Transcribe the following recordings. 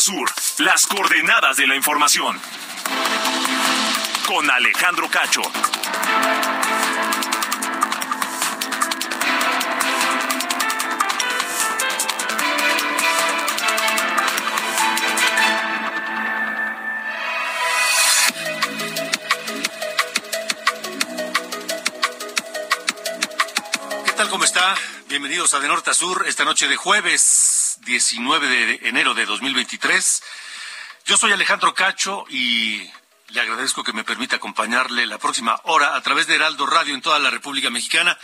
sur, las coordenadas de la información. Con Alejandro Cacho. ¿Qué tal? ¿Cómo está? Bienvenidos a De Norte a Sur esta noche de jueves 19 de enero de 2023. Yo soy Alejandro Cacho y le agradezco que me permita acompañarle la próxima hora a través de Heraldo Radio en toda la República Mexicana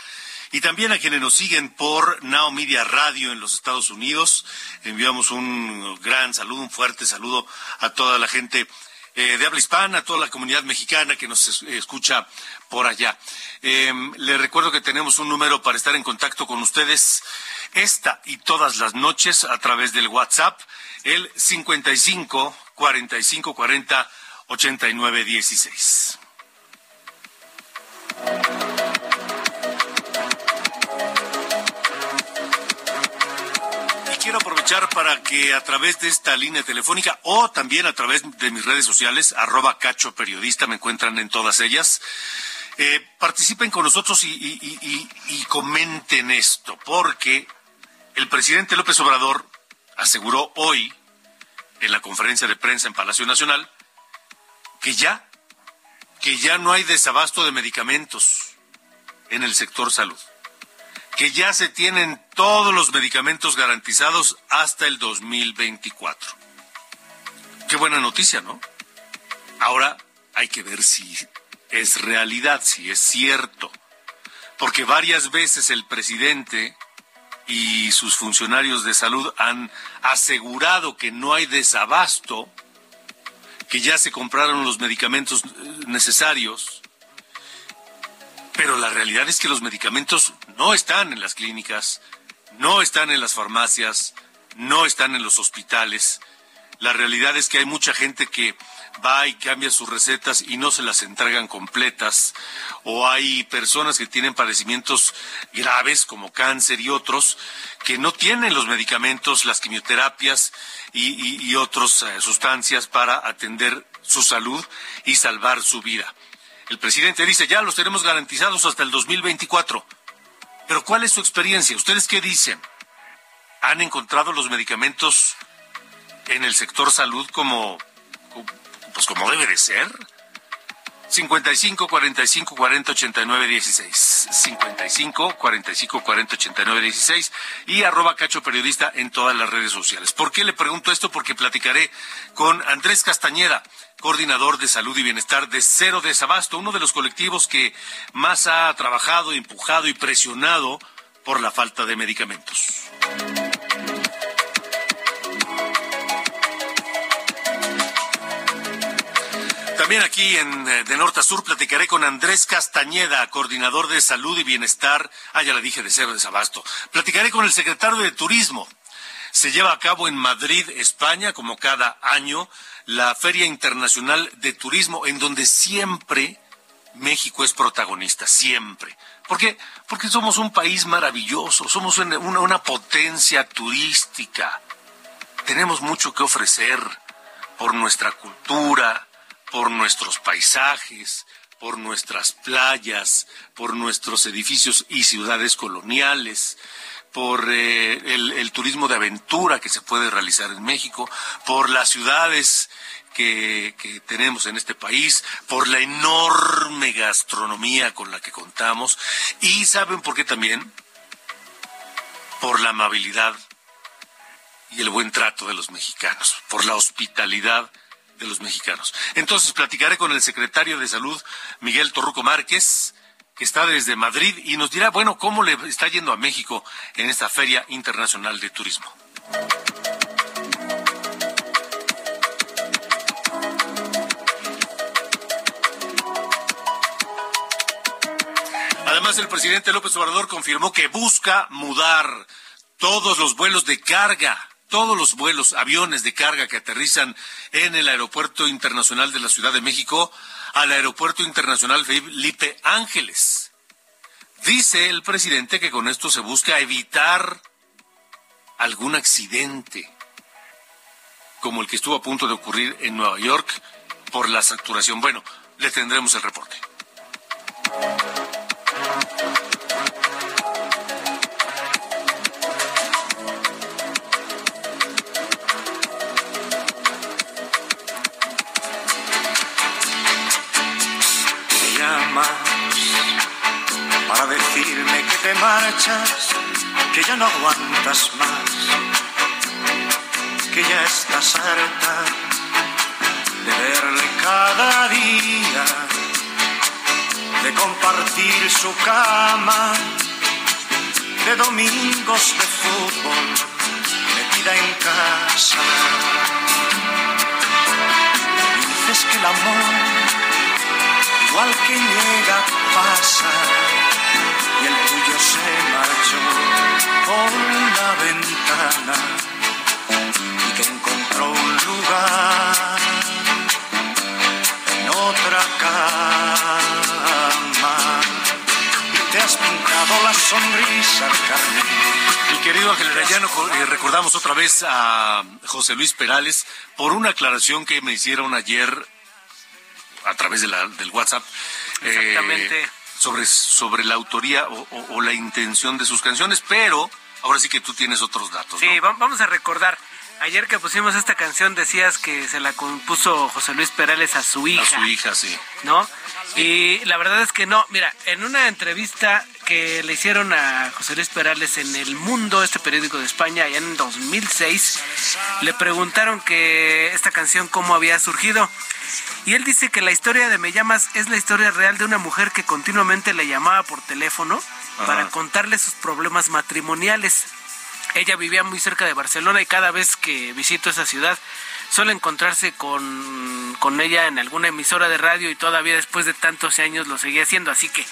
y también a quienes nos siguen por Now Media Radio en los Estados Unidos. Enviamos un gran saludo, un fuerte saludo a toda la gente eh, de habla hispana, toda la comunidad mexicana que nos es- escucha por allá. Eh, le recuerdo que tenemos un número para estar en contacto con ustedes esta y todas las noches a través del WhatsApp, el 55 45 40 89 16. Aprovechar para que a través de esta línea telefónica o también a través de mis redes sociales, arroba cacho periodista, me encuentran en todas ellas, eh, participen con nosotros y, y- comenten esto, porque el presidente López Obrador aseguró hoy en la conferencia de prensa en Palacio Nacional que ya, que ya no hay desabasto de medicamentos en el sector salud que ya se tienen todos los medicamentos garantizados hasta el 2024. Qué buena noticia, ¿no? Ahora hay que ver si es realidad, si es cierto. Porque varias veces el presidente y sus funcionarios de salud han asegurado que no hay desabasto, que ya se compraron los medicamentos necesarios, pero la realidad es que los medicamentos no están en las clínicas, no están en las farmacias, no están en los hospitales. La realidad es que hay mucha gente que va y cambia sus recetas y no se las entregan completas. O hay personas que tienen padecimientos graves como cáncer y otros que no tienen los medicamentos, las quimioterapias y, otras eh, sustancias para atender su salud y salvar su vida. El presidente dice, ya los tenemos garantizados hasta el 2024. Pero ¿cuál es su experiencia? ¿Ustedes qué dicen? ¿Han encontrado los medicamentos en el sector salud como, pues como debe de ser? 55 45 40 89 16 55 45 40 89 16 y arroba cacho periodista en todas las redes sociales. ¿Por qué le pregunto esto? Porque platicaré con Andrés Castañeda, coordinador de salud y bienestar de Cero Desabasto, uno de los colectivos que más ha trabajado, empujado y presionado por la falta de medicamentos. También aquí en eh, De Norte a Sur platicaré con Andrés Castañeda, coordinador de salud y bienestar. Ah, ya dije de Cero Desabasto. Platicaré con el secretario de Turismo. Se lleva a cabo en Madrid, España, como cada año, la Feria Internacional de Turismo, en donde siempre México es protagonista, siempre. ¿Por qué? Porque somos un país maravilloso, somos una, una- potencia turística. Tenemos mucho que ofrecer por nuestra cultura, por nuestros paisajes, por nuestras playas, por nuestros edificios y ciudades coloniales, por eh, el, turismo de aventura que se puede realizar en México, por las ciudades que, que tenemos en este país, por la enorme gastronomía con la que contamos y saben por qué también, por la amabilidad y el buen trato de los mexicanos, por la hospitalidad de los mexicanos. Entonces platicaré con el secretario de Salud, Miguel Torruco Márquez, que está desde Madrid y nos dirá, bueno, cómo le está yendo a México en esta Feria Internacional de Turismo. Además, el presidente López Obrador confirmó que busca mudar todos los vuelos de carga, todos los vuelos, aviones de carga que aterrizan en el Aeropuerto Internacional de la Ciudad de México al Aeropuerto Internacional Felipe Ángeles. Dice el presidente que con esto se busca evitar algún accidente, como el que estuvo a punto de ocurrir en Nueva York por la saturación. Bueno, le tendremos el reporte. Te marchas, que ya no aguantas más, que ya estás harta de verle cada día, de compartir su cama, de domingos de fútbol, metida en casa. Dices que el amor igual que llega, pasa, querido Ángel eh, recordamos otra vez a José Luis Perales por una aclaración que me hicieron ayer a través de la, del WhatsApp. Exactamente. sobre, sobre la autoría o, la intención de sus canciones, pero ahora sí que tú tienes otros datos. Sí, vamos a recordar. Ayer que pusimos esta canción decías que se la compuso José Luis Perales a su hija. A su hija, sí. ¿No? Y la verdad es que no. Mira, en una entrevista que le hicieron a José Luis Perales en El Mundo, este periódico de España, allá en 2006, le preguntaron que esta canción cómo había surgido. Y él dice que la historia de Me llamas es la historia real de una mujer que continuamente le llamaba por teléfono para contarle sus problemas matrimoniales. Ella vivía muy cerca de Barcelona y cada vez que visito esa ciudad suele encontrarse con, con ella en alguna emisora de radio y todavía después de tantos años lo seguía haciendo. Así que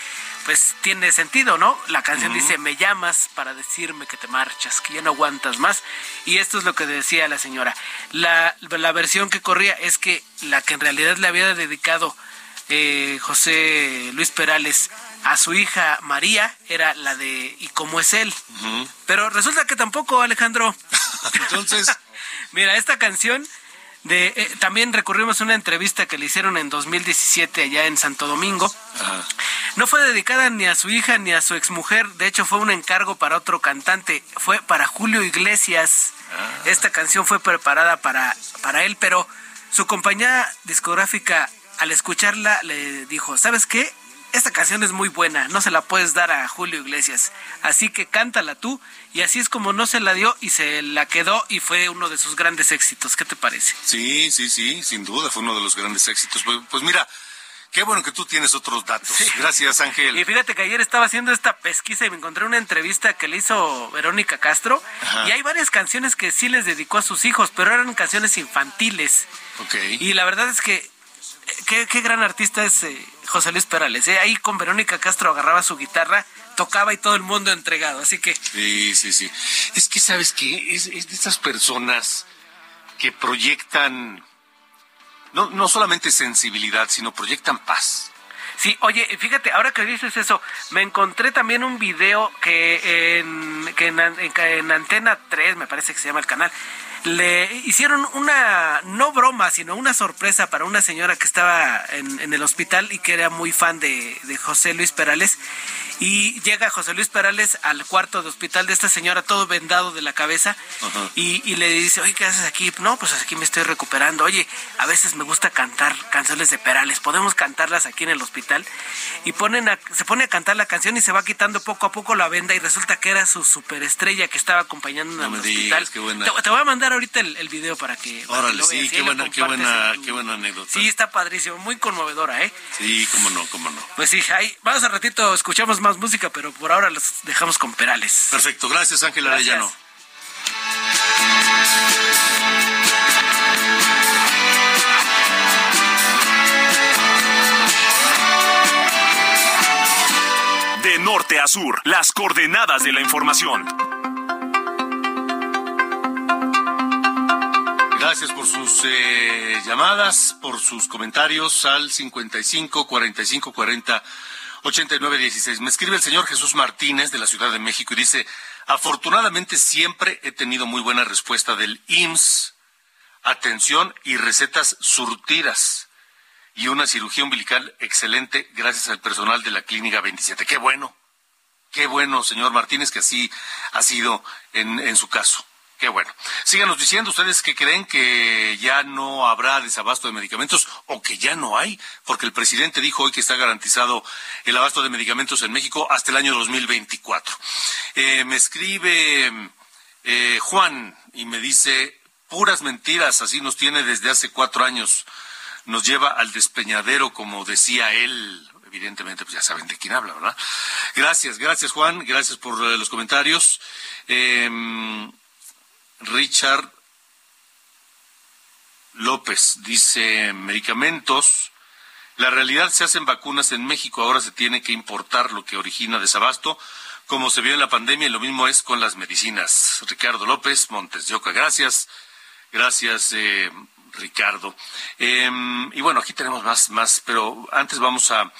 pues tiene sentido, ¿no? La canción dice, me llamas para decirme que te marchas, que ya no aguantas más. Y esto es lo que decía la señora. La, la versión que corría es que la que en realidad le había dedicado eh, José Luis Perales a su hija María era la de ¿Y cómo es él? Pero resulta que tampoco, Alejandro. Entonces... Mira, esta canción eh, también recurrimos a una entrevista que le hicieron en 2017 allá en Santo Domingo. No fue dedicada ni a su hija ni a su exmujer, de hecho fue un encargo para otro cantante, fue para Julio Iglesias. Ah. Esta canción fue preparada para, para él, pero su compañía discográfica al escucharla le dijo, ¿sabes qué? Esta canción es muy buena, no se la puedes dar a Julio Iglesias, así que cántala tú. Y así es como no se la dio y se la quedó y fue uno de sus grandes éxitos. ¿Qué te parece? Sí, sí, sí, sin duda fue uno de los grandes éxitos. Pues, pues mira, Qué bueno que tú tienes otros datos. Gracias, Ángel. Y fíjate que ayer estaba haciendo esta pesquisa y me encontré una entrevista que le hizo Verónica Castro. Y hay varias canciones que sí les dedicó a sus hijos, pero eran canciones infantiles. Ok. Y la verdad es que qué, gran artista es eh, José Luis Perales. ¿eh? Ahí con Verónica Castro agarraba su guitarra, tocaba y todo el mundo entregado. Así que. Sí, sí, sí. Es que, ¿sabes qué? Es, de esas personas que proyectan no, no solamente sensibilidad, sino proyectan paz. Sí, oye, fíjate, ahora que dices eso, me encontré también un video que en, que en, en Antena 3, me parece que se llama el canal, le hicieron una, no broma, sino una sorpresa para una señora que estaba en, el hospital y que era muy fan de, José Luis Perales. Y llega José Luis Perales al cuarto de hospital de esta señora, todo vendado de la cabeza, y, y, le dice, oye, ¿qué haces aquí? No, pues aquí me estoy recuperando. Oye, a veces me gusta cantar canciones de Perales, ¿podemos cantarlas aquí en el hospital? Y ponen se pone a cantar la canción y se va quitando poco a poco la venda y resulta que era su superestrella que estaba acompañando en el hospital. Te, voy a mandar ahorita el, video para que... Órale, sí, qué buena, qué buena, qué buena anécdota. Sí, está padrísimo, muy conmovedora, ¿eh? Sí, cómo no, cómo no. Pues sí, ahí, vamos a ratito, escuchamos más música, pero por ahora los dejamos con Perales. Perfecto, gracias Ángel Arellano. De norte a sur, las coordenadas de la información. Gracias por sus eh, llamadas, por sus comentarios al 55 45 40 89 16. Me escribe el señor Jesús Martínez de la Ciudad de México y dice, afortunadamente siempre he tenido muy buena respuesta del IMSS, atención y recetas surtidas y una cirugía umbilical excelente gracias al personal de la Clínica 27. Qué bueno, qué bueno, señor Martínez, que así ha sido en, en su caso. Qué bueno. Síganos diciendo ustedes que creen que ya no habrá desabasto de medicamentos o que ya no hay, porque el presidente dijo hoy que está garantizado el abasto de medicamentos en México hasta el año 2024. Eh, me escribe eh, Juan y me dice, puras mentiras, así nos tiene desde hace cuatro años. Nos lleva al despeñadero, como decía él. Evidentemente, pues ya saben de quién habla, ¿verdad? Gracias, gracias Juan, gracias por eh, los comentarios. Richard López dice medicamentos. La realidad se hacen vacunas en México, ahora se tiene que importar lo que origina desabasto, como se vio en la pandemia, y lo mismo es con las medicinas. Ricardo López, Montes de gracias. Gracias, eh, Ricardo. Em, y bueno, aquí tenemos más, más, pero antes vamos a,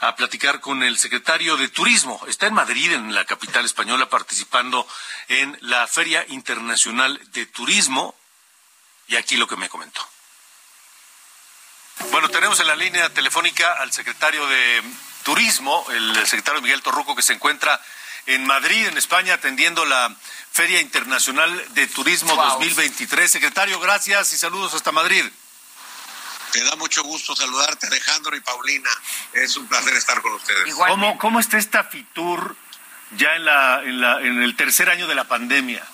a, platicar con el secretario de Turismo. Está en Madrid, en la capital española, participando en la Feria Internacional de Turismo. Y aquí lo que me comentó. Bueno, tenemos en la línea telefónica al secretario de Turismo, el secretario Miguel Torruco, que se encuentra en Madrid, en España, atendiendo la Feria Internacional de Turismo 2023. Secretario, gracias y saludos hasta Madrid. Te da mucho gusto saludarte, Alejandro y Paulina. Es un placer estar con ustedes. ¿Cómo, ¿Cómo, está esta FITUR ya en, la, en, la, en el tercer año de la pandemia?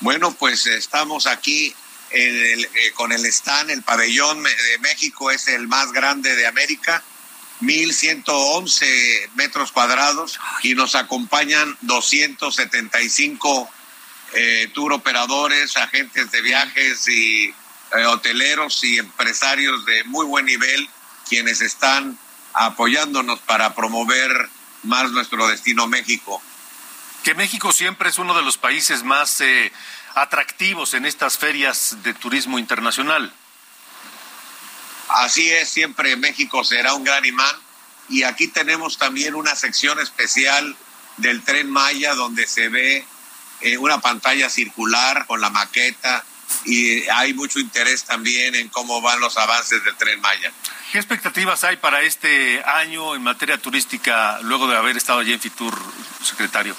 Bueno, pues estamos aquí el, eh, con el stand, el pabellón de México es el más grande de América 1.111 metros cuadrados y nos acompañan 275 eh, tour operadores, agentes de viajes y eh, hoteleros y empresarios de muy buen nivel quienes están apoyándonos para promover más nuestro destino México. Que México siempre es uno de los países más eh, atractivos en estas ferias de turismo internacional. Así es, siempre México será un gran imán. Y aquí tenemos también una sección especial del tren Maya donde se ve eh, una pantalla circular con la maqueta y hay mucho interés también en cómo van los avances del tren Maya. ¿Qué expectativas hay para este año en materia turística luego de haber estado allí en Fitur, secretario?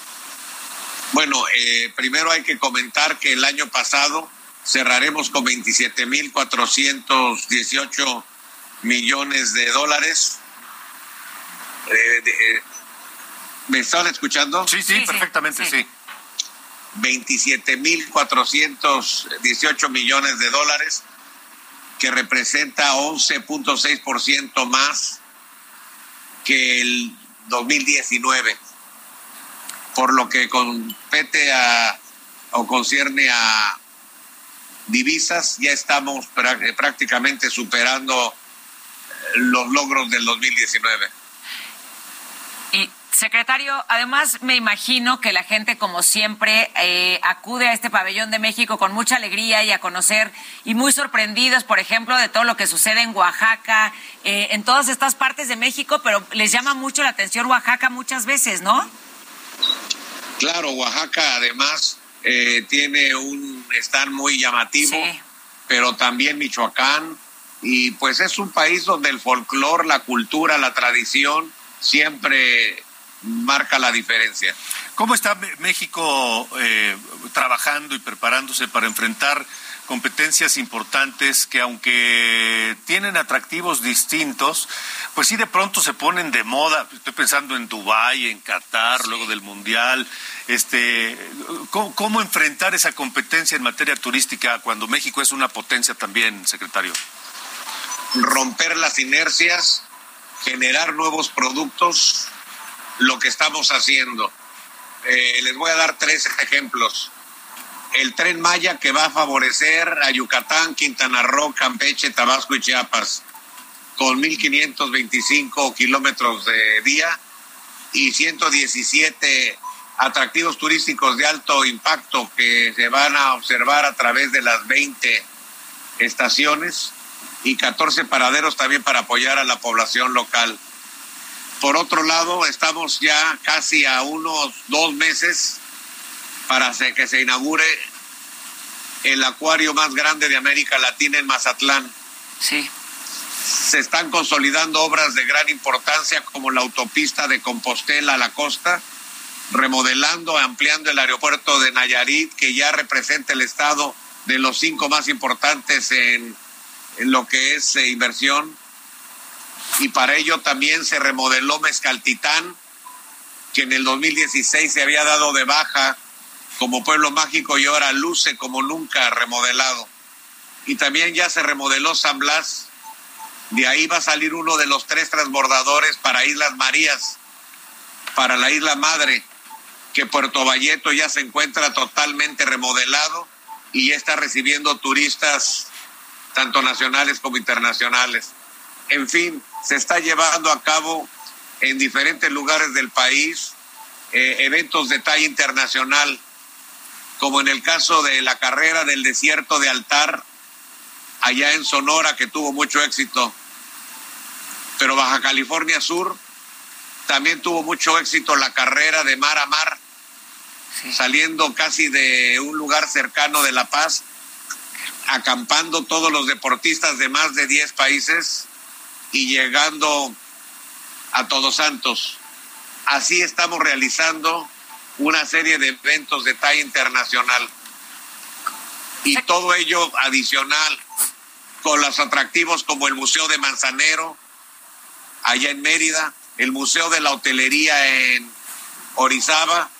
Bueno, eh, primero hay que comentar que el año pasado cerraremos con 27.418 millones de dólares. Eh, eh, ¿Me están escuchando? Sí, sí, perfectamente, sí. 27.418 millones de dólares, que representa 11.6% más que el 2019. Por lo que compete a o concierne a divisas, ya estamos prácticamente superando los logros del 2019. Y secretario, además me imagino que la gente, como siempre, eh, acude a este pabellón de México con mucha alegría y a conocer y muy sorprendidos, por ejemplo, de todo lo que sucede en Oaxaca, eh, en todas estas partes de México, pero les llama mucho la atención Oaxaca muchas veces, ¿no? Claro, Oaxaca además eh, tiene un stand muy llamativo, pero también Michoacán, y pues es un país donde el folclore, la cultura, la tradición siempre marca la diferencia. ¿Cómo está México eh, trabajando y preparándose para enfrentar competencias importantes que aunque tienen atractivos distintos, pues sí de pronto se ponen de moda. Estoy pensando en Dubái, en Qatar, luego del Mundial. Este, ¿cómo, enfrentar esa competencia en materia turística cuando México es una potencia también, secretario? Romper las inercias, generar nuevos productos, lo que estamos haciendo. Eh, les voy a dar tres ejemplos el tren Maya que va a favorecer a Yucatán, Quintana Roo, Campeche, Tabasco y Chiapas, con 1.525 kilómetros de día y 117 atractivos turísticos de alto impacto que se van a observar a través de las 20 estaciones y 14 paraderos también para apoyar a la población local. Por otro lado, estamos ya casi a unos dos meses para que se inaugure el acuario más grande de América Latina en Mazatlán. Sí. Se están consolidando obras de gran importancia como la autopista de Compostela a la costa, remodelando, ampliando el aeropuerto de Nayarit, que ya representa el estado de los cinco más importantes en, en lo que es eh, inversión. Y para ello también se remodeló Mezcaltitán, que en el 2016 se había dado de baja como pueblo mágico y ahora luce como nunca remodelado. Y también ya se remodeló San Blas. De ahí va a salir uno de los tres transbordadores para Islas Marías, para la Isla Madre, que Puerto Valleto ya se encuentra totalmente remodelado y ya está recibiendo turistas tanto nacionales como internacionales. En fin, se está llevando a cabo en diferentes lugares del país eh, eventos de talla internacional como en el caso de la carrera del desierto de Altar, allá en Sonora, que tuvo mucho éxito. Pero Baja California Sur también tuvo mucho éxito la carrera de mar a mar, saliendo casi de un lugar cercano de La Paz, acampando todos los deportistas de más de 10 países y llegando a Todos Santos. Así estamos realizando una serie de eventos de talla internacional. Y todo ello adicional con los atractivos como el Museo de Manzanero, allá en Mérida, el Museo de la Hotelería en Orizaba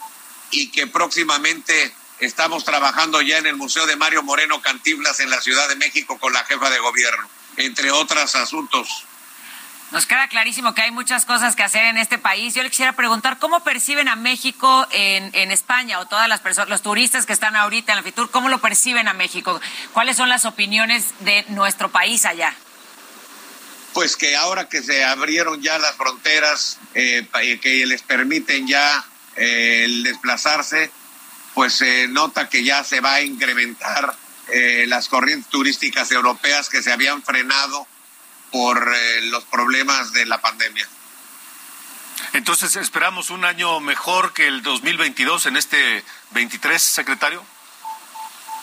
y que próximamente estamos trabajando ya en el Museo de Mario Moreno Cantiblas en la Ciudad de México con la jefa de gobierno, entre otros asuntos. Nos queda clarísimo que hay muchas cosas que hacer en este país. Yo le quisiera preguntar, ¿cómo perciben a México en, España o todas las personas, los turistas que están ahorita en la FITUR, cómo lo perciben a México? ¿Cuáles son las opiniones de nuestro país allá? Pues que ahora que se abrieron ya las fronteras, eh, que les permiten ya eh, el desplazarse, pues se nota que ya se va a incrementar eh, las corrientes turísticas europeas que se habían frenado por eh, los problemas de la pandemia. Entonces, ¿esperamos un año mejor que el 2022 en este 23, secretario?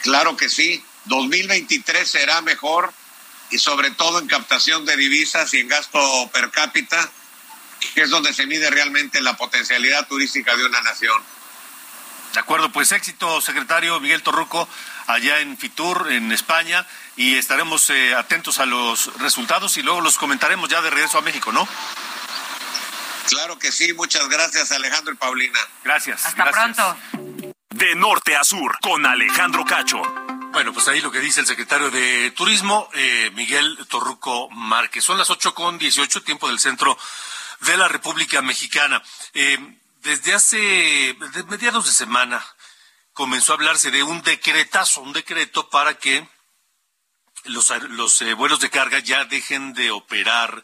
Claro que sí. 2023 será mejor y sobre todo en captación de divisas y en gasto per cápita, que es donde se mide realmente la potencialidad turística de una nación. De acuerdo, pues éxito, secretario Miguel Torruco, allá en Fitur, en España, y estaremos eh, atentos a los resultados y luego los comentaremos ya de regreso a México, ¿no? Claro que sí, muchas gracias Alejandro y Paulina. Gracias. Hasta pronto. De norte a sur, con Alejandro Cacho. Bueno, pues ahí lo que dice el secretario de Turismo, eh, Miguel Torruco Márquez. Son las ocho con dieciocho, tiempo del centro de la República Mexicana. Eh, desde hace, desde mediados de semana, comenzó a hablarse de un decretazo, un decreto para que los, los eh, vuelos de carga ya dejen de operar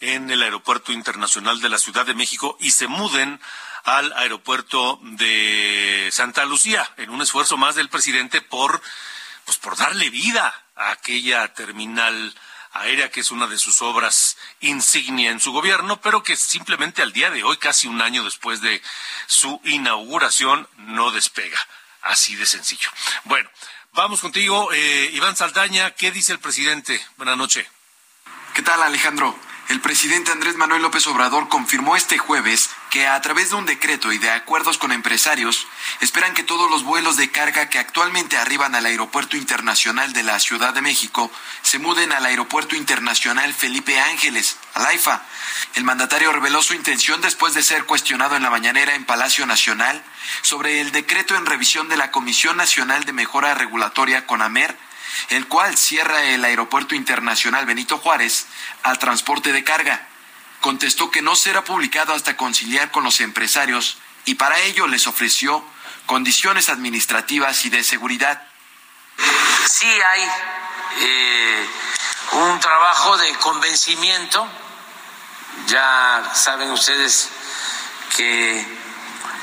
en el Aeropuerto Internacional de la Ciudad de México y se muden al aeropuerto de Santa Lucía, en un esfuerzo más del presidente por, pues por darle vida a aquella terminal aérea que es una de sus obras insignia en su gobierno, pero que simplemente al día de hoy, casi un año después de su inauguración, no despega. Así de sencillo. Bueno, vamos contigo, eh, Iván Saldaña. ¿Qué dice el presidente? Buenas noches. ¿Qué tal, Alejandro? El presidente Andrés Manuel López Obrador confirmó este jueves que a través de un decreto y de acuerdos con empresarios, esperan que todos los vuelos de carga que actualmente arriban al Aeropuerto Internacional de la Ciudad de México se muden al Aeropuerto Internacional Felipe Ángeles, al AIFA. El mandatario reveló su intención después de ser cuestionado en la mañanera en Palacio Nacional sobre el decreto en revisión de la Comisión Nacional de Mejora Regulatoria CONAMER el cual cierra el Aeropuerto Internacional Benito Juárez al transporte de carga. Contestó que no será publicado hasta conciliar con los empresarios y para ello les ofreció condiciones administrativas y de seguridad. Sí hay eh, un trabajo de convencimiento, ya saben ustedes que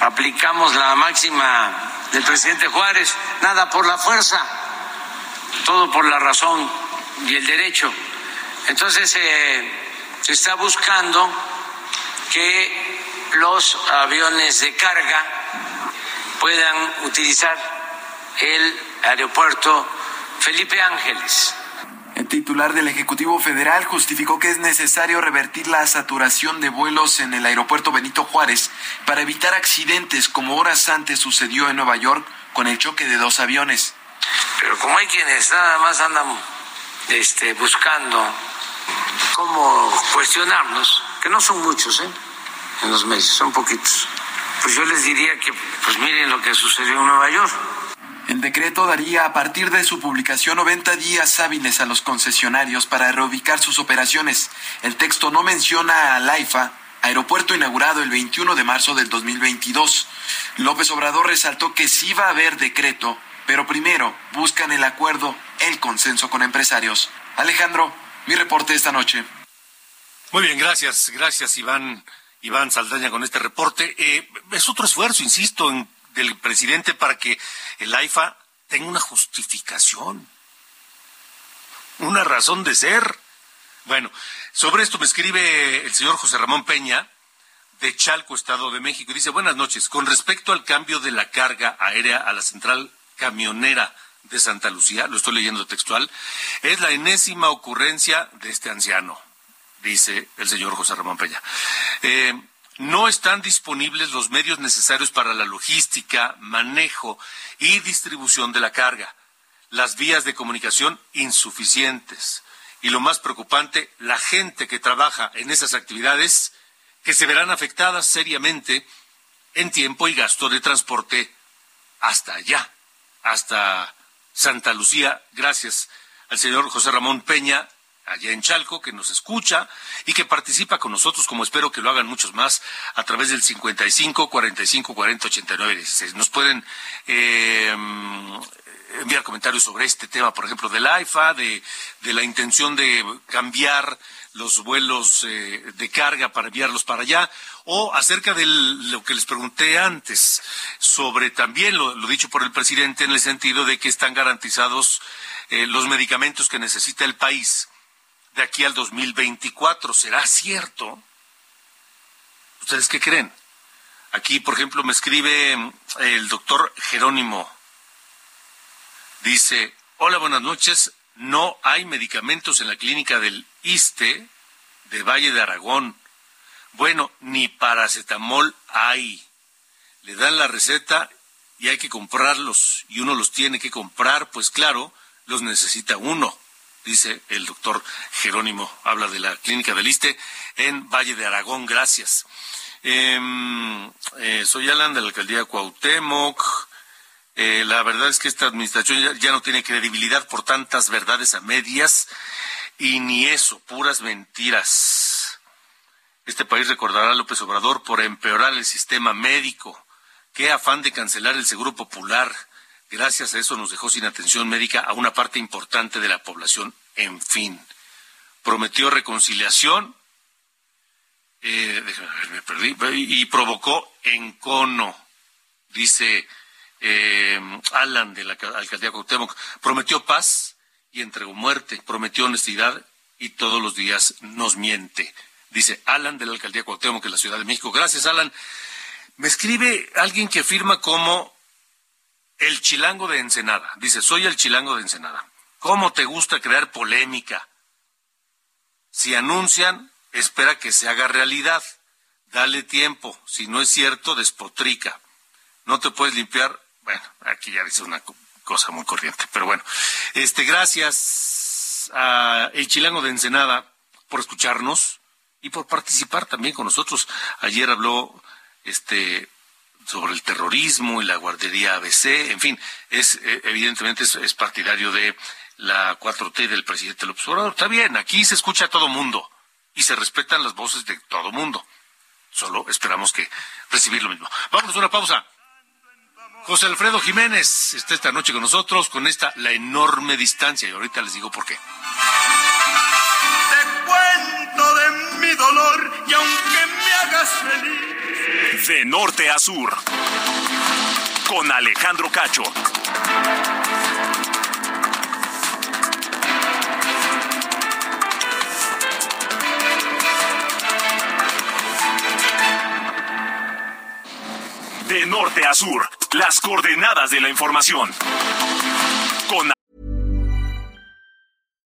aplicamos la máxima del presidente Juárez, nada por la fuerza todo por la razón y el derecho. Entonces eh, se está buscando que los aviones de carga puedan utilizar el aeropuerto Felipe Ángeles. El titular del Ejecutivo Federal justificó que es necesario revertir la saturación de vuelos en el aeropuerto Benito Juárez para evitar accidentes como horas antes sucedió en Nueva York con el choque de dos aviones. Pero como hay quienes nada más andan este, buscando cómo cuestionarnos, que no son muchos, ¿eh? En los medios, son poquitos. Pues yo les diría que, pues miren lo que sucedió en Nueva York. El decreto daría a partir de su publicación 90 días hábiles a los concesionarios para reubicar sus operaciones. El texto no menciona al AIFA, aeropuerto inaugurado el 21 de marzo del 2022. López Obrador resaltó que sí va a haber decreto pero primero buscan el acuerdo, el consenso con empresarios. Alejandro, mi reporte esta noche. Muy bien, gracias, gracias Iván, Iván Saldaña con este reporte. Eh, es otro esfuerzo, insisto, del presidente para que el AIFA tenga una justificación, una razón de ser. Bueno, sobre esto me escribe el señor José Ramón Peña, de Chalco, Estado de México. Dice, buenas noches. Con respecto al cambio de la carga aérea a la central camionera de Santa Lucía, lo estoy leyendo textual, es la enésima ocurrencia de este anciano, dice el señor José Ramón Peña. Eh, no están disponibles los medios necesarios para la logística, manejo y distribución de la carga. Las vías de comunicación insuficientes. Y lo más preocupante, la gente que trabaja en esas actividades que se verán afectadas seriamente en tiempo y gasto de transporte hasta allá hasta Santa Lucía, gracias al señor José Ramón Peña, allá en Chalco, que nos escucha y que participa con nosotros, como espero que lo hagan muchos más, a través del 55 45 40 89 16. Nos pueden eh, enviar comentarios sobre este tema, por ejemplo, del AIFA, de, de la intención de cambiar los vuelos eh, de carga para enviarlos para allá, o acerca de lo que les pregunté antes, sobre también lo, dicho por el presidente en el sentido de que están garantizados eh, los medicamentos que necesita el país de aquí al 2024. ¿Será cierto? ¿Ustedes qué creen? Aquí, por ejemplo, me escribe mm, el doctor Jerónimo. Dice, hola, buenas noches. No hay medicamentos en la clínica del ISTE de Valle de Aragón. Bueno, ni paracetamol hay. Le dan la receta y hay que comprarlos y uno los tiene que comprar, pues claro, los necesita uno, dice el doctor Jerónimo. Habla de la clínica del ISTE en Valle de Aragón. Gracias. Em, eh, soy Alan de la alcaldía Cuauhtémoc. Eh, la verdad es que esta administración ya, no tiene credibilidad por tantas verdades a medias y ni eso, puras mentiras. Este país recordará a López Obrador por empeorar el sistema médico. Qué afán de cancelar el seguro popular. Gracias a eso nos dejó sin atención médica a una parte importante de la población. En fin, prometió reconciliación. Eh, déjame me perdí. Y provocó encono, dice eh, Alan de la alcaldía Cuauhtémoc, prometió paz y entregó muerte, prometió honestidad y todos los días nos miente. Dice Alan de la alcaldía Cuauhtémoc en la Ciudad de México. Gracias, Alan. Me escribe alguien que afirma como el chilango de Ensenada. Dice, soy el chilango de Ensenada. ¿Cómo te gusta crear polémica? Si anuncian espera que se haga realidad. Dale tiempo. Si no es cierto, despotrica. No te puedes limpiar. Bueno, aquí ya dice una cosa muy corriente. Pero bueno, este, gracias a el chilango de Ensenada por escucharnos y por participar también con nosotros. Ayer habló este sobre el terrorismo y la guardería ABC, en fin, es eh, evidentemente es, partidario de la 4T del presidente López Obrador. Está bien, aquí se escucha a todo mundo y se respetan las voces de todo mundo. Solo esperamos que recibir lo mismo. Vamos a una pausa. José Alfredo Jiménez está esta noche con nosotros con esta la enorme distancia y ahorita les digo por qué. Te cuento de mi dolor y aunque me hagas feliz. De norte a sur. Con Alejandro Cacho. De norte a sur, las coordenadas de la información. Con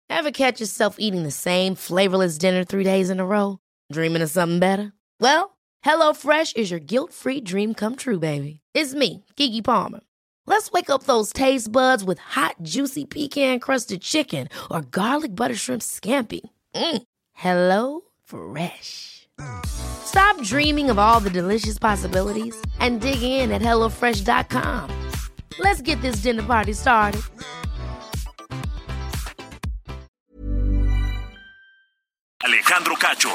Ever catch yourself eating the same flavorless dinner three days in a row? Dreaming of something better? Well, HelloFresh is your guilt-free dream come true, baby. It's me, Kiki Palmer. Let's wake up those taste buds with hot, juicy pecan-crusted chicken or garlic butter shrimp scampi. Mm. Hello Fresh. Stop dreaming of all the delicious possibilities and dig in at HelloFresh.com. Let's get this dinner party started. Alejandro Cacho.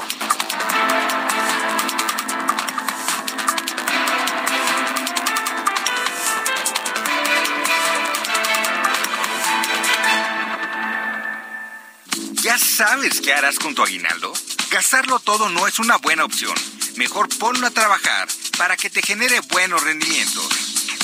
¿Ya sabes qué harás con tu aguinaldo? Gastarlo todo no es una buena opción. Mejor ponlo a trabajar para que te genere buenos rendimientos.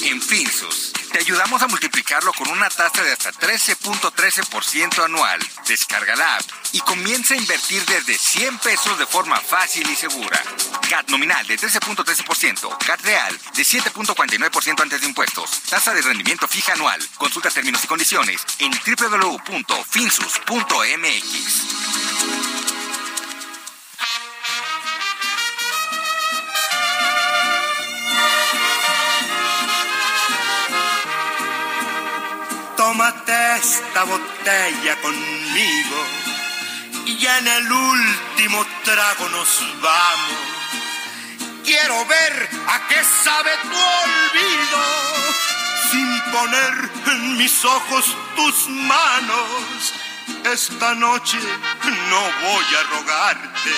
En Finsus, te ayudamos a multiplicarlo con una tasa de hasta 13.13% anual. Descarga la app y comienza a invertir desde 100 pesos de forma fácil y segura. CAT nominal de 13.13%, CAT real de 7.49% antes de impuestos, tasa de rendimiento fija anual. Consulta términos y condiciones en www.finsus.mx. esta botella conmigo y en el último trago nos vamos. Quiero ver a qué sabe tu olvido sin poner en mis ojos tus manos. Esta noche no voy a rogarte.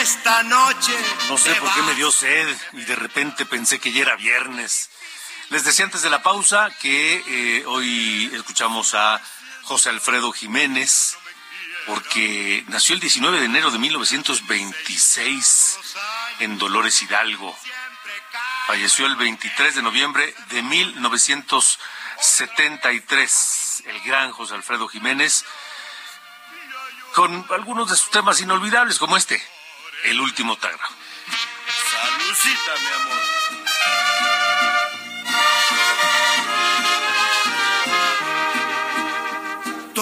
Esta noche. No sé por qué me dio sed y de repente pensé que ya era viernes. Les decía antes de la pausa que eh, hoy escuchamos a José Alfredo Jiménez, porque nació el 19 de enero de 1926 en Dolores Hidalgo. Falleció el 23 de noviembre de 1973, el gran José Alfredo Jiménez, con algunos de sus temas inolvidables como este, El último tagra. Mi amor.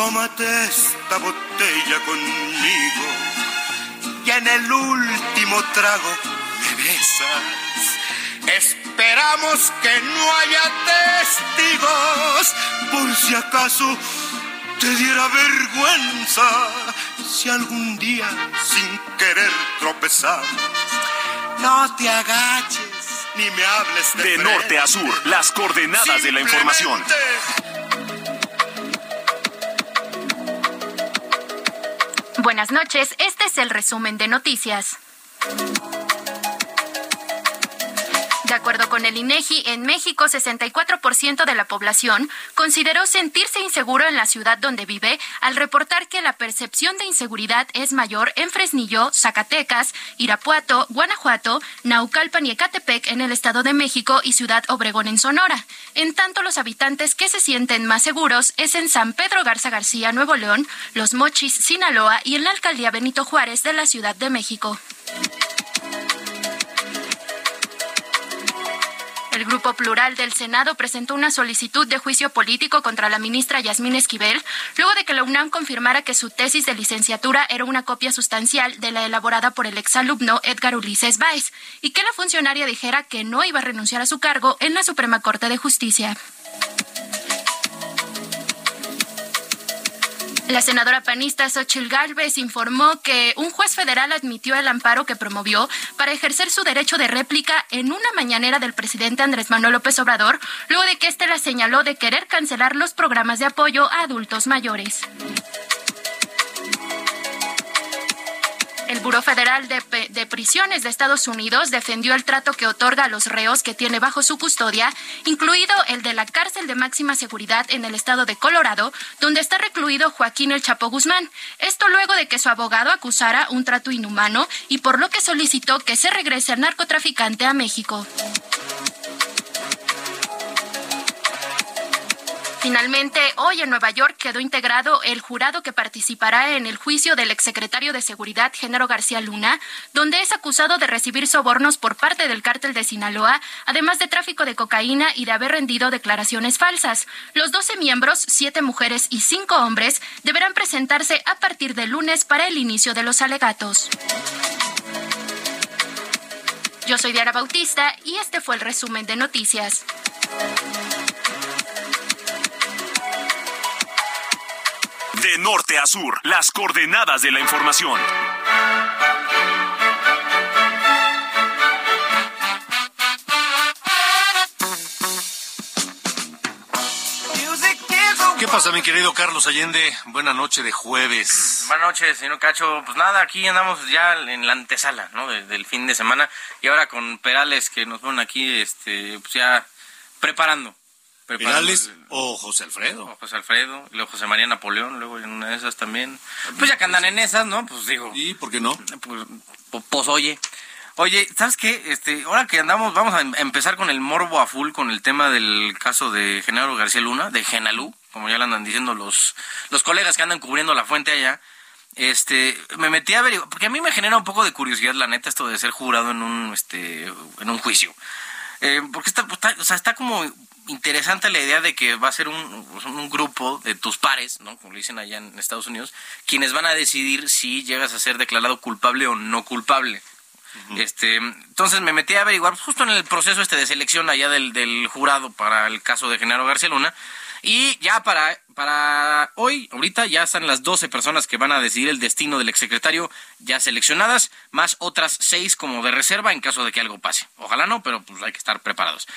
Tómate esta botella conmigo y en el último trago me besas. Esperamos que no haya testigos por si acaso te diera vergüenza si algún día sin querer tropezamos. No te agaches ni me hables de, de norte a sur, las coordenadas de la información. Buenas noches, este es el resumen de noticias. De acuerdo con el INEGI, en México 64% de la población consideró sentirse inseguro en la ciudad donde vive al reportar que la percepción de inseguridad es mayor en Fresnillo, Zacatecas, Irapuato, Guanajuato, Naucalpan y Ecatepec en el Estado de México y Ciudad Obregón en Sonora. En tanto, los habitantes que se sienten más seguros es en San Pedro Garza García, Nuevo León, Los Mochis, Sinaloa y en la alcaldía Benito Juárez de la Ciudad de México. Grupo Plural del Senado presentó una solicitud de juicio político contra la ministra Yasmín Esquivel, luego de que la UNAM confirmara que su tesis de licenciatura era una copia sustancial de la elaborada por el exalumno Edgar Ulises Báez, y que la funcionaria dijera que no iba a renunciar a su cargo en la Suprema Corte de Justicia. La senadora panista Xochil Gálvez informó que un juez federal admitió el amparo que promovió para ejercer su derecho de réplica en una mañanera del presidente Andrés Manuel López Obrador, luego de que éste la señaló de querer cancelar los programas de apoyo a adultos mayores. El Buró Federal de, Prisiones de Estados Unidos defendió el trato que otorga a los reos que tiene bajo su custodia, incluido el de la cárcel de máxima seguridad en el estado de Colorado, donde está recluido Joaquín El Chapo Guzmán. Esto luego de que su abogado acusara un trato inhumano y por lo que solicitó que se regrese al narcotraficante a México. Finalmente, hoy en Nueva York quedó integrado el jurado que participará en el juicio del exsecretario de Seguridad, Género García Luna, donde es acusado de recibir sobornos por parte del cártel de Sinaloa, además de tráfico de cocaína y de haber rendido declaraciones falsas. Los 12 miembros, siete mujeres y cinco hombres, deberán presentarse a partir de lunes para el inicio de los alegatos. Yo soy Diana Bautista y este fue el resumen de noticias. De norte a sur, las coordenadas de la información. ¿Qué pasa, mi querido Carlos Allende? Buena noche de jueves. Buenas noches, señor Cacho. Pues nada, aquí andamos ya en la antesala, ¿no? del fin de semana. Y ahora con Perales que nos ponen aquí, este, pues ya preparando Perales o José Alfredo. O José Alfredo, y luego José María Napoleón, luego en una de esas también. Pues ya que andan en esas, ¿no? Pues digo. ¿Y por qué no? Pues, pues, oye. Oye, ¿sabes qué? Este, ahora que andamos, vamos a em-, empezar con el morbo a full con el tema del caso de Genaro García Luna, de Genalú, como ya le andan diciendo los, los colegas que andan cubriendo la fuente allá. Este, me metí a ver, porque a mí me genera un poco de curiosidad, la neta, esto de ser jurado en un, este, en un juicio. Eh, porque está, o sea, está como interesante la idea de que va a ser un, un, grupo de tus pares, ¿no? Como le dicen allá en Estados Unidos, quienes van a decidir si llegas a ser declarado culpable o no culpable. Este, entonces me metí a averiguar justo en el proceso este de selección allá del, del jurado para el caso de Genaro García Luna y ya para, para hoy, ahorita ya están las 12 personas que van a decidir el destino del exsecretario ya seleccionadas, más otras 6 como de reserva en caso de que algo pase. Ojalá no, pero pues hay que estar preparados.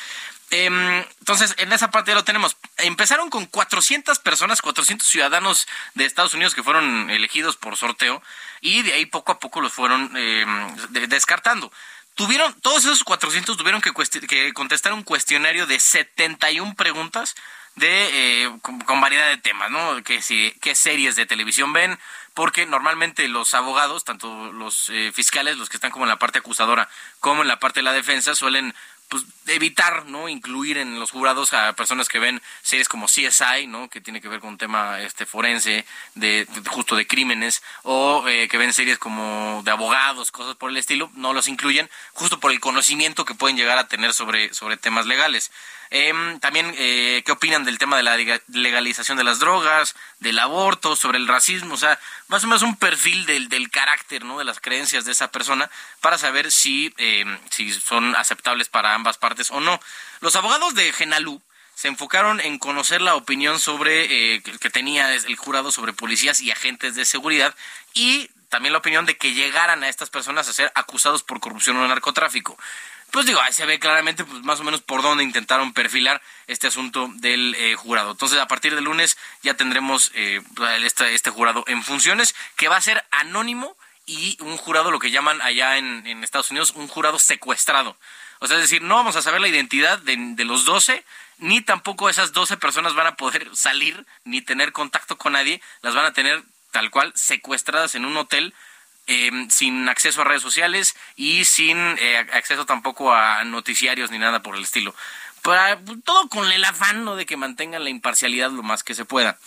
Em, entonces, en esa parte ya lo tenemos. Empezaron con 400 personas, 400 ciudadanos de Estados Unidos que fueron elegidos por sorteo y de ahí poco a poco los fueron em, descartando. Tuvieron, todos esos 400 tuvieron que, que contestar un cuestionario de 71 preguntas de eh, con, variedad de temas, ¿no? Que si qué series de televisión ven, porque normalmente los abogados, tanto los eh, fiscales, los que están como en la parte acusadora, como en la parte de la defensa, suelen pues evitar no incluir en los jurados a personas que ven series como CSI no que tiene que ver con un tema este forense de, justo de crímenes o eh, que ven series como de abogados cosas por el estilo no los incluyen justo por el conocimiento que pueden llegar a tener sobre sobre temas legales Em, también, eh, ¿qué opinan del tema de la legalización de las drogas, del aborto, sobre el racismo? O sea, más o menos un perfil del, del carácter, ¿no? De las creencias de esa persona para saber si, em, si son aceptables para ambas partes o no. Los abogados de Genalú se enfocaron en conocer la opinión sobre eh, que tenía el jurado sobre policías y agentes de seguridad y también la opinión de que llegaran a estas personas a ser acusados por corrupción o narcotráfico pues digo, ahí se ve claramente pues más o menos por dónde intentaron perfilar este asunto del eh, jurado. Entonces, a partir del lunes ya tendremos eh, este, este, jurado en funciones, que va a ser anónimo y un jurado, lo que llaman allá en, Estados Unidos, un jurado secuestrado. O sea, es decir, no vamos a saber la identidad de, de los 12, ni tampoco esas 12 personas van a poder salir ni tener contacto con nadie, las van a tener tal cual secuestradas en un hotel Em, sin acceso a redes sociales y sin eh, acceso tampoco a noticiarios ni nada por el estilo. Para, pues, todo con el afán de que mantengan la imparcialidad lo más que se pueda.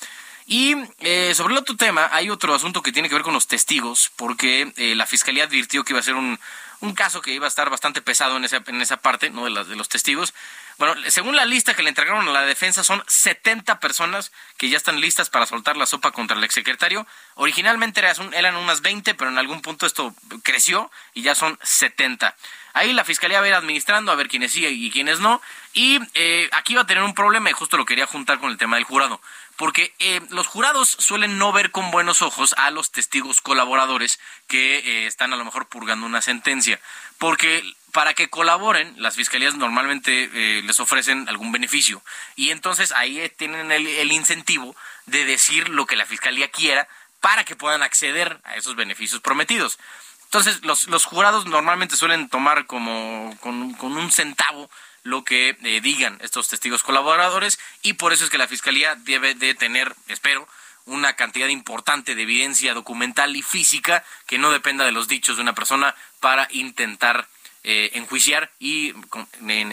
Y eh, sobre el otro tema, hay otro asunto que tiene que ver con los testigos, porque eh, la fiscalía advirtió que iba a ser un, un caso que iba a estar bastante pesado en esa, en esa parte, ¿no? De, las, de los testigos. Bueno, según la lista que le entregaron a la defensa, son 70 personas que ya están listas para soltar la sopa contra el exsecretario. Originalmente eran unas 20, pero en algún punto esto creció y ya son 70. Ahí la fiscalía va a ir administrando a ver quiénes sí y quiénes no. Y eh, aquí va a tener un problema y justo lo quería juntar con el tema del jurado porque eh, los jurados suelen no ver con buenos ojos a los testigos colaboradores que eh, están a lo mejor purgando una sentencia, porque para que colaboren, las fiscalías normalmente eh, les ofrecen algún beneficio y entonces ahí tienen el, el incentivo de decir lo que la fiscalía quiera para que puedan acceder a esos beneficios prometidos. Entonces, los, los jurados normalmente suelen tomar como con, con un centavo lo que eh, digan estos testigos colaboradores y por eso es que la Fiscalía debe de tener, espero, una cantidad importante de evidencia documental y física que no dependa de los dichos de una persona para intentar eh, enjuiciar y,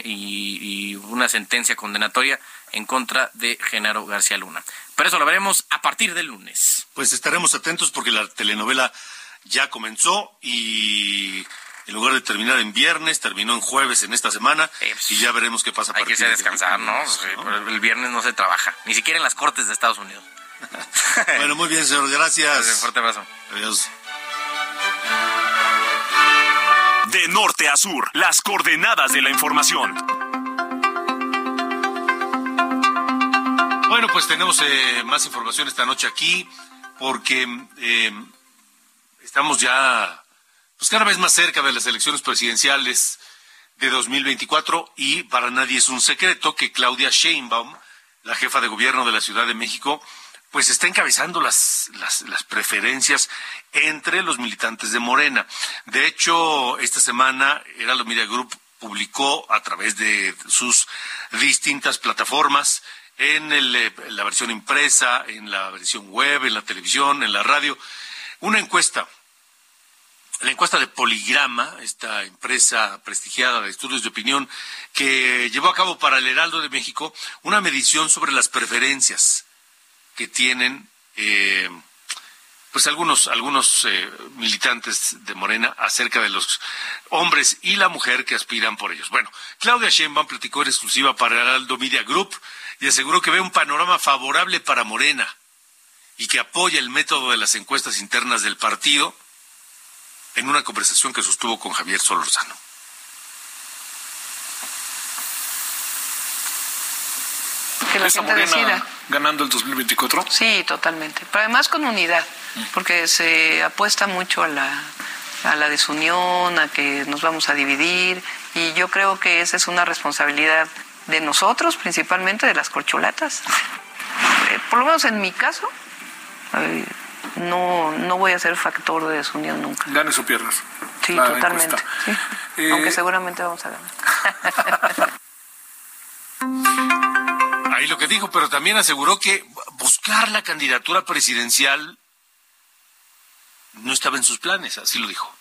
y, una sentencia condenatoria en contra de Genaro García Luna. Pero eso lo veremos a partir del lunes. Pues estaremos atentos porque la telenovela ya comenzó y en lugar de terminar en viernes, terminó en jueves en esta semana pues, y ya veremos qué pasa. Hay que descansar, ¿no? El viernes no se trabaja, ni siquiera en las cortes de Estados Unidos. bueno, muy bien, señor, gracias. Un fuerte abrazo. Adiós. De norte a sur, las coordenadas de la información. Bueno, pues tenemos eh, más información esta noche aquí porque eh, estamos ya pues cada vez más cerca de las elecciones presidenciales de 2024 y para nadie es un secreto que Claudia Sheinbaum, la jefa de gobierno de la Ciudad de México, pues está encabezando las, las, las, preferencias entre los militantes de Morena. De hecho, esta semana Heraldo Media Group publicó a través de sus distintas plataformas, en, el, en la versión impresa, en la versión web, en la televisión, en la radio, una encuesta la encuesta de Poligrama, esta empresa prestigiada de estudios de opinión, que llevó a cabo para el Heraldo de México una medición sobre las preferencias que tienen eh, pues algunos algunos eh, militantes de Morena acerca de los hombres y la mujer que aspiran por ellos. Bueno, Claudia Sheinbaum platicó en exclusiva para Heraldo Media Group y aseguró que ve un panorama favorable para Morena y que apoya el método de las encuestas internas del partido en una conversación que sostuvo con Javier Solorzano. Que la gente decida. ganando el 2024? Sí, totalmente. Pero además con unidad, porque se apuesta mucho a la, a la desunión, a que nos vamos a dividir, y yo creo que esa es una responsabilidad de nosotros, principalmente de las corcholatas. Eh, por lo menos en mi caso, eh, no, no voy a ser factor de desunión nunca. ¿Ganes o pierdas? Sí, totalmente. Eh, Aunque seguramente vamos a ganar. Ahí lo que dijo, pero también aseguró que buscar la candidatura presidencial no estaba en sus planes, así lo dijo.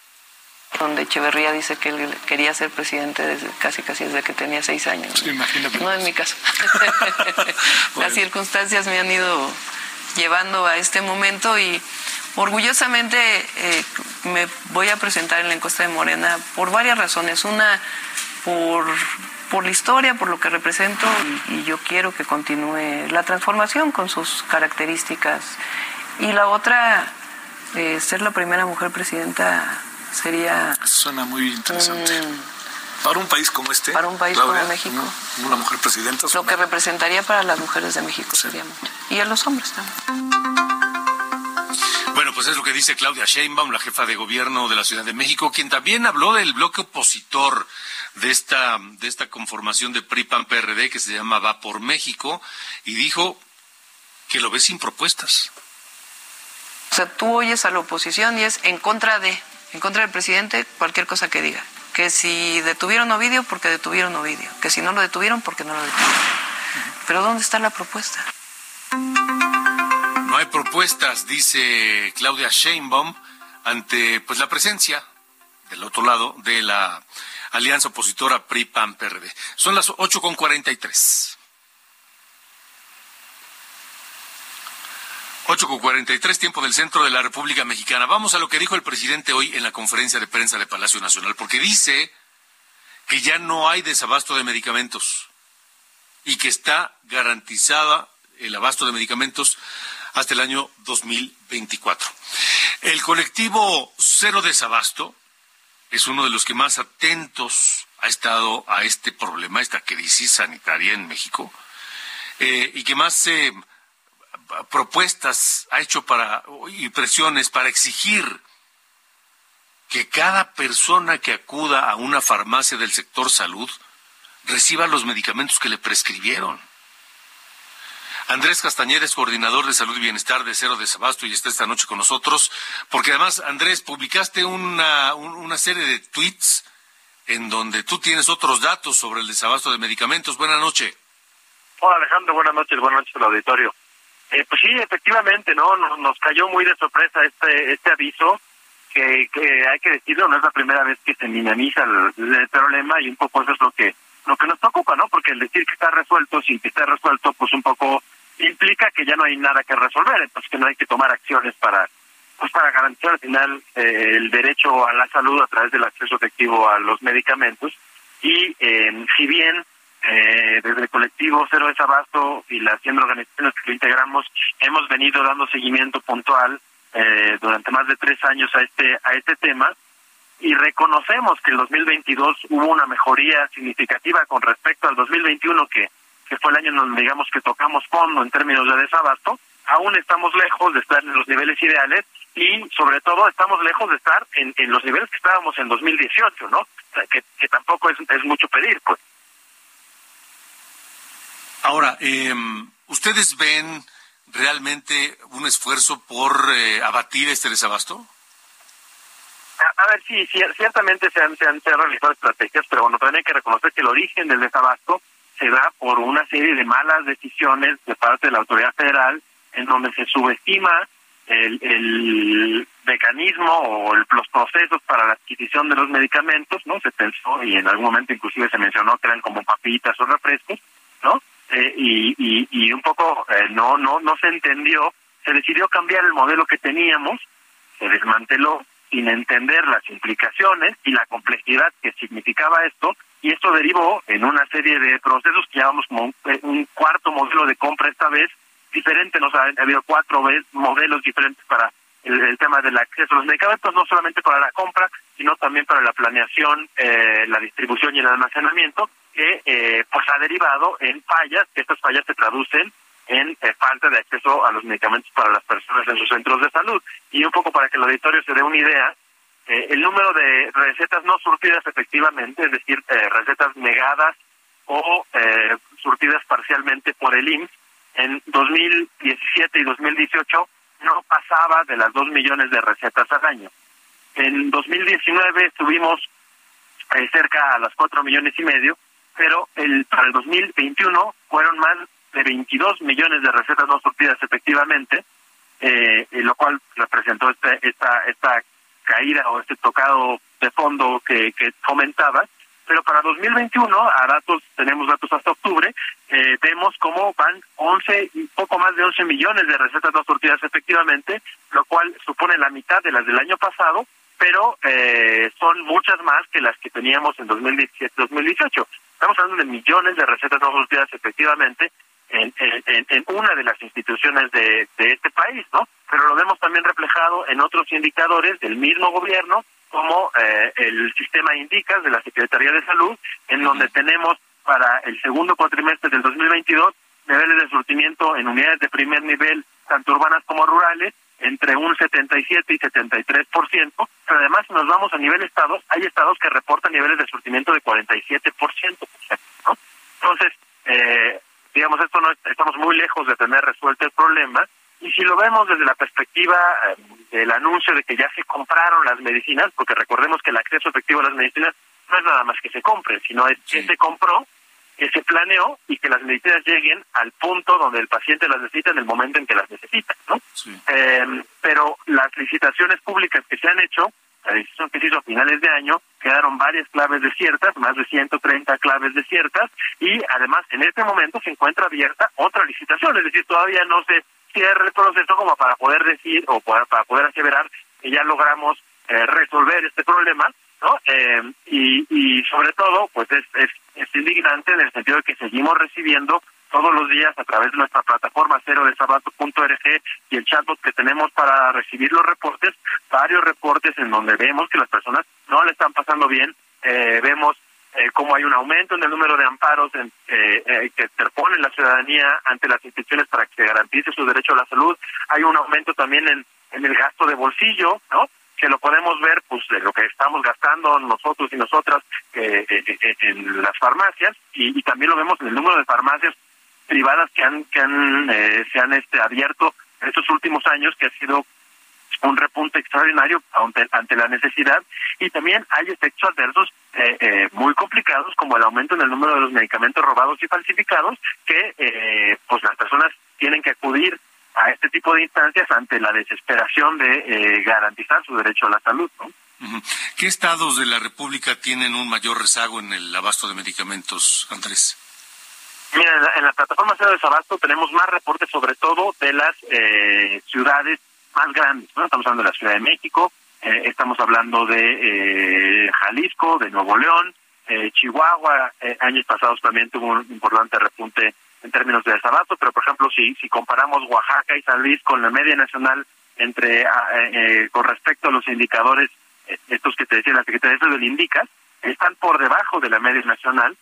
Donde Echeverría dice que él quería ser presidente desde, casi casi desde que tenía seis años. Sí, imagínate. No es mi caso. Las circunstancias me han ido llevando a este momento y orgullosamente eh, me voy a presentar en la encuesta de Morena por varias razones. Una, por, por la historia, por lo que represento y, yo quiero que continúe la transformación con sus características. Y la otra, eh, ser la primera mujer presidenta sería... Suena muy interesante. Para un país como este. Para un país como México. Una, mujer presidenta. Lo que representaría para las mujeres de México sería mucho. Y a los hombres también. Bueno, pues es lo que dice Claudia Sheinbaum, la jefa de gobierno de la Ciudad de México, quien también habló del bloque opositor de esta, de esta conformación de PRI-PAN-PRD que se llama Va por México y dijo que lo ve sin propuestas. O sea, tú oyes a la oposición y es en contra de, en contra del presidente, cualquier cosa que diga. Que si detuvieron Ovidio, porque detuvieron Ovidio. Que si no lo detuvieron, porque no lo detuvieron. Pero ¿dónde está la propuesta? No hay propuestas, dice Claudia Sheinbaum, ante pues la presencia del otro lado de la alianza opositora PRI-PAN-PRD. Son las 8.43. 8 con 43, tiempo del centro de la República Mexicana. Vamos a lo que dijo el presidente hoy en la conferencia de prensa de Palacio Nacional, porque dice que ya no hay desabasto de medicamentos y que está garantizada el abasto de medicamentos hasta el año 2024. El colectivo Cero Desabasto es uno de los que más atentos ha estado a este problema, esta crisis sanitaria en México, eh, y que más eh, propuestas ha hecho para y presiones para exigir que cada persona que acuda a una farmacia del sector salud reciba los medicamentos que le prescribieron. Andrés Castañeda es coordinador de salud y bienestar de Cero Desabasto y está esta noche con nosotros, porque además, Andrés, publicaste una, una serie de tweets en donde tú tienes otros datos sobre el desabasto de medicamentos. Buenas noches. Hola Alejandro, buenas noches, buenas noches al auditorio. Eh, pues sí, efectivamente, ¿no? Nos, cayó muy de sorpresa este, este aviso, que, que hay que decirlo, no es la primera vez que se minimiza el, problema y un poco eso es lo que lo que nos preocupa, ¿no? Porque el decir que está resuelto sin que esté resuelto, pues un poco implica que ya no hay nada que resolver, entonces que no hay que tomar acciones para pues para garantizar al final eh, el derecho a la salud a través del acceso efectivo a los medicamentos y eh, si bien eh, desde el colectivo Cero Desabasto y las 100 organizaciones que lo integramos hemos venido dando seguimiento puntual eh, durante más de tres años a este a este tema y reconocemos que el 2022 hubo una mejoría significativa con respecto al 2021 que que fue el año en donde digamos que tocamos fondo en términos de desabasto aún estamos lejos de estar en los niveles ideales y sobre todo estamos lejos de estar en, en los niveles que estábamos en 2018, ¿no? que, que tampoco es, es mucho pedir, pues. Ahora, eh, ¿ustedes ven realmente un esfuerzo por eh, abatir este desabasto? A, ver, sí, ciertamente se han, se han, realizado estrategias, pero bueno, también hay que reconocer que el origen del desabasto se da por una serie de malas decisiones de parte de la autoridad federal en donde se subestima el, el mecanismo o los procesos para la adquisición de los medicamentos, ¿no? Se pensó y en algún momento inclusive se mencionó que eran como papitas o refrescos, ¿no? Eh, y, y, un poco eh, no no no se entendió se decidió cambiar el modelo que teníamos se desmanteló sin entender las implicaciones y la complejidad que significaba esto y esto derivó en una serie de procesos que llamamos como un, eh, cuarto modelo de compra esta vez diferente nos ha, habido cuatro modelos diferentes para el, tema del acceso a los medicamentos no solamente para la compra sino también para la planeación la distribución y el almacenamiento que eh, pues ha derivado en fallas, que estas fallas se traducen en eh, falta de acceso a los medicamentos para las personas en sus centros de salud. Y un poco para que el auditorio se dé una idea, eh, el número de recetas no surtidas efectivamente, es decir, recetas negadas o surtidas parcialmente por el IMSS, en 2017 y 2018 no pasaba de las dos millones de recetas al año. En 2019 estuvimos cerca a las cuatro millones y medio pero el para el 2021 fueron más de 22 millones de recetas no surtidas efectivamente, eh, lo cual representó este, esta, esta caída o este tocado de fondo que, que comentaba. Pero para 2021, a datos, tenemos datos hasta octubre, eh, vemos cómo van 11, un poco más de 11 millones de recetas no surtidas efectivamente, lo cual supone la mitad de las del año pasado, pero eh, son muchas más que las que teníamos en 2017-2018. Estamos hablando de millones de recetas no surtidas efectivamente en, en, en, una de las instituciones de, de este país, ¿no? Pero lo vemos también reflejado en otros indicadores del mismo gobierno, como eh, el sistema Indicas de la Secretaría de Salud, en donde tenemos para el segundo cuatrimestre del 2022 niveles de surtimiento en unidades de primer nivel, tanto urbanas como rurales, entre un 77 y 73%, pero además si nos vamos a nivel estados, hay estados que reportan niveles de surtimiento de 47%, ¿no? Entonces, eh, digamos, esto no estamos muy lejos de tener resuelto el problema, y si lo vemos desde la perspectiva eh, del anuncio de que ya se compraron las medicinas, porque recordemos que el acceso efectivo a las medicinas no es nada más que se compren, sino es que se compró que se planeó y que las medicinas lleguen al punto donde el paciente las necesita en el momento en que las necesita, ¿no? Eh, pero las licitaciones públicas que se han hecho, la decisión que se hizo a finales de año, quedaron varias claves desiertas, más de 130 claves desiertas, y además en este momento se encuentra abierta otra licitación, es decir, todavía no se cierre el proceso como para poder decir o para, poder aseverar que ya logramos eh, resolver este problema, ¿no? Eh, y, sobre todo, pues es, es, indignante en el sentido de que seguimos recibiendo todos los días a través de nuestra plataforma cero de sabato.org y el chatbot que tenemos para recibir los reportes, varios reportes en donde vemos que las personas no le están pasando bien, eh, vemos eh, cómo hay un aumento en el número de amparos en, eh, eh, que interpone la ciudadanía ante las instituciones para que se garantice su derecho a la salud, hay un aumento también en el gasto de bolsillo, ¿no? Que lo podemos ver pues de lo que estamos gastando nosotros y nosotras eh, en las farmacias y, y, también lo vemos en el número de farmacias privadas que han que han eh, se han este abierto estos últimos años que ha sido un repunte extraordinario ante, ante la necesidad. Y también hay efectos adversos eh, eh, muy complicados como el aumento en el número de los medicamentos robados y falsificados que eh, pues las personas tienen que acudir a este tipo de instancias ante la desesperación de eh, garantizar su derecho a la salud ¿no? ¿Qué estados de la República tienen un mayor rezago en el abasto de medicamentos, Andrés? Mira, en la, en la plataforma Cero de Sabasto tenemos más reportes sobre todo de las eh, ciudades más grandes, ¿no? Estamos hablando de la Ciudad de México, eh, estamos hablando de eh, Jalisco, de Nuevo León, eh, Chihuahua, eh, años pasados también tuvo un importante repunte en términos de desabasto, pero por ejemplo si si comparamos Oaxaca y San Luis con la media nacional entre eh, con respecto a los indicadores estos que te decía la Secretaría de Salud indica, están por debajo de la media nacional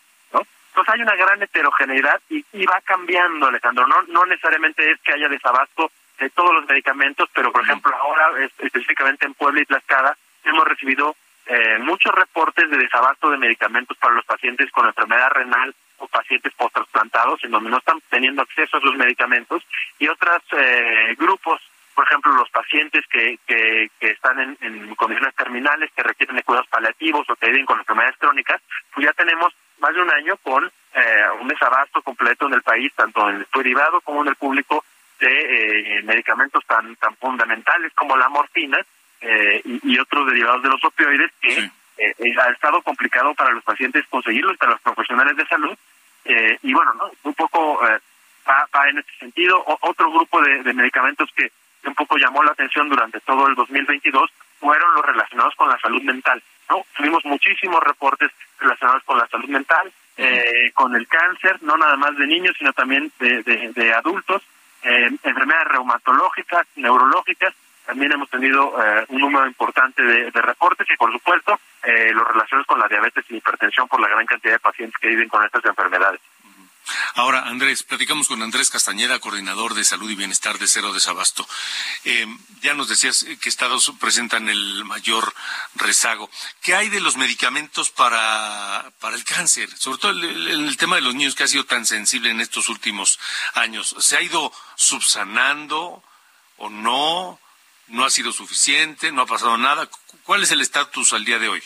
entonces hay una gran heterogeneidad y, y va cambiando, Alejandro. No, no necesariamente es que haya desabasto de todos los medicamentos, pero por ejemplo ahora específicamente en Puebla y Tlaxcala hemos recibido eh, muchos reportes de desabasto de medicamentos para los pacientes con enfermedad renal o pacientes post-trasplantados en donde no están teniendo acceso a sus medicamentos y otros eh, grupos, por ejemplo los pacientes que, que, que están en, en condiciones terminales que requieren de cuidados paliativos o que viven con enfermedades crónicas, pues ya tenemos más de un año con eh, un desabasto completo en el país, tanto en el privado como en el público, de eh, medicamentos tan tan fundamentales como la morfina eh, y, y, otros derivados de los opioides que sí. eh, ha estado complicado para los pacientes conseguirlos, para los profesionales de salud. Eh, y bueno, no un poco eh, va, va en este sentido. O, otro grupo de, de medicamentos que un poco llamó la atención durante todo el 2022 fueron los relacionados con la salud mental. ¿no? Tuvimos muchísimos reportes relacionados con la salud mental, eh, con el cáncer, no nada más de niños, sino también de, de, de adultos, eh, enfermedades reumatológicas, neurológicas. También hemos tenido eh, un número importante de, de, reportes y, por supuesto, eh, relacionados con la diabetes y hipertensión por la gran cantidad de pacientes que viven con estas enfermedades. Ahora, Andrés, platicamos con Andrés Castañeda, coordinador de salud y bienestar de Cero Desabasto. Eh, ya nos decías que estados presentan el mayor rezago. ¿Qué hay de los medicamentos para, para el cáncer? Sobre todo en el, el, tema de los niños que ha sido tan sensible en estos últimos años. ¿Se ha ido subsanando o no? ¿No ha sido suficiente? ¿No ha pasado nada? ¿Cuál es el estatus al día de hoy?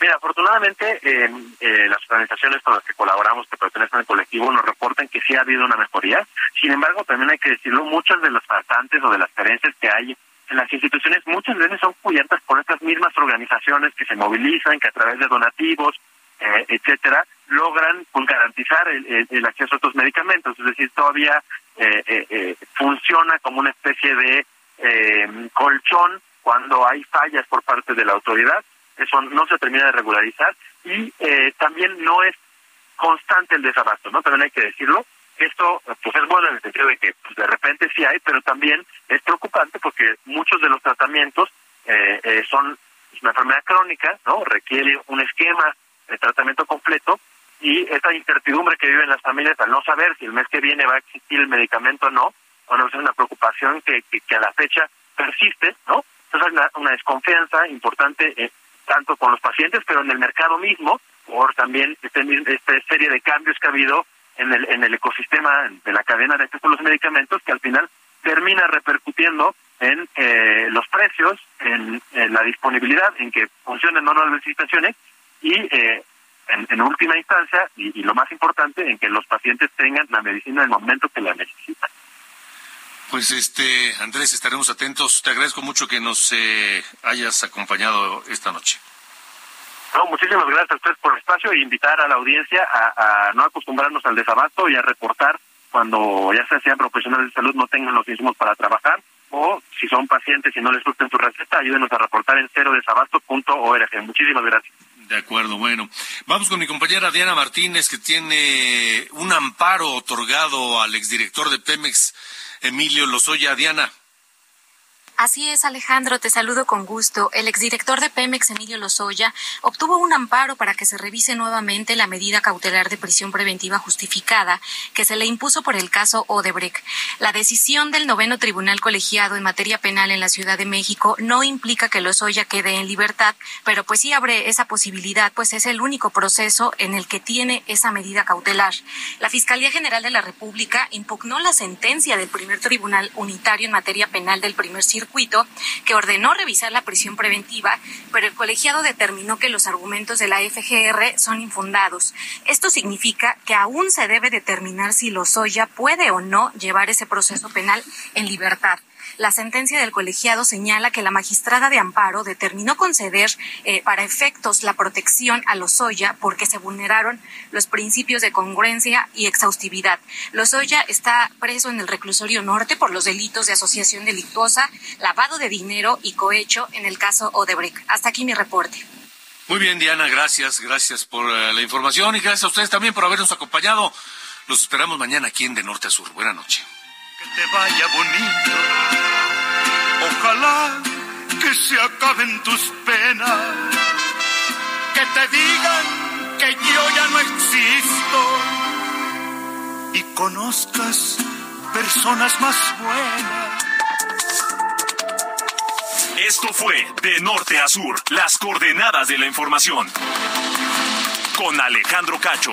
Mira, afortunadamente eh, eh, las organizaciones con las que colaboramos, que pertenecen al colectivo, nos reportan que sí ha habido una mejoría. Sin embargo, también hay que decirlo, muchas de las faltantes o de las carencias que hay en las instituciones muchas veces son cubiertas por estas mismas organizaciones que se movilizan, que a través de donativos, eh, etcétera, logran pues, garantizar el, el, el, acceso a estos medicamentos. Es decir, todavía funciona como una especie de colchón cuando hay fallas por parte de la autoridad eso no se termina de regularizar y eh, también no es constante el desabasto, ¿no? También hay que decirlo. Esto pues es bueno en el sentido de que pues, de repente sí hay, pero también es preocupante porque muchos de los tratamientos eh, eh, son una enfermedad crónica, ¿no? Requiere un esquema de tratamiento completo y esa incertidumbre que viven las familias al no saber si el mes que viene va a existir el medicamento o no, bueno, es una preocupación que, que, que a la fecha persiste, ¿no? Entonces hay una, desconfianza importante eh, tanto con los pacientes, pero en el mercado mismo, por también esta este serie de cambios que ha habido en el, en el ecosistema de la cadena de acceso los medicamentos, que al final termina repercutiendo en eh, los precios, en, la disponibilidad, en que funcionen o no las licitaciones y eh, en, en, última instancia, y, y, lo más importante, en que los pacientes tengan la medicina en el momento que la necesitan. Pues este, Andrés, estaremos atentos. Te agradezco mucho que nos eh, hayas acompañado esta noche. No, muchísimas gracias a ustedes por el espacio e invitar a la audiencia a, a no acostumbrarnos al desabasto y a reportar cuando ya sea sean profesionales de salud no tengan los mismos para trabajar o si son pacientes y no les gusta su receta, ayúdenos a reportar en cero desabasto.org. Muchísimas gracias. De acuerdo, bueno. Vamos con mi compañera Diana Martínez, que tiene un amparo otorgado al exdirector de Pemex, Emilio Lozoya. Diana. Así es, Alejandro, te saludo con gusto. El exdirector de Pemex, Emilio Lozoya, obtuvo un amparo para que se revise nuevamente la medida cautelar de prisión preventiva justificada que se le impuso por el caso Odebrecht. La decisión del noveno tribunal colegiado en materia penal en la Ciudad de México no implica que Lozoya quede en libertad, pero pues sí abre esa posibilidad, pues es el único proceso en el que tiene esa medida cautelar. La Fiscalía General de la República impugnó la sentencia del primer tribunal unitario en materia penal del primer circuito que ordenó revisar la prisión preventiva, pero el colegiado determinó que los argumentos de la FGR son infundados. Esto significa que aún se debe determinar si Lozoya puede o no llevar ese proceso penal en libertad. La sentencia del colegiado señala que la magistrada de amparo determinó conceder eh, para efectos la protección a Lozoya porque se vulneraron los principios de congruencia y exhaustividad. Lozoya está preso en el reclusorio norte por los delitos de asociación delictuosa, lavado de dinero y cohecho en el caso Odebrecht. Hasta aquí mi reporte. Muy bien, Diana, gracias, gracias por uh, la información y gracias a ustedes también por habernos acompañado. Los esperamos mañana aquí en De Norte a Sur. Buenas noches que te vaya bonito. Ojalá que se acaben tus penas, que te digan que yo ya no existo y conozcas personas más buenas. Esto fue De Norte a Sur, las coordenadas de la información. Con Alejandro Cacho.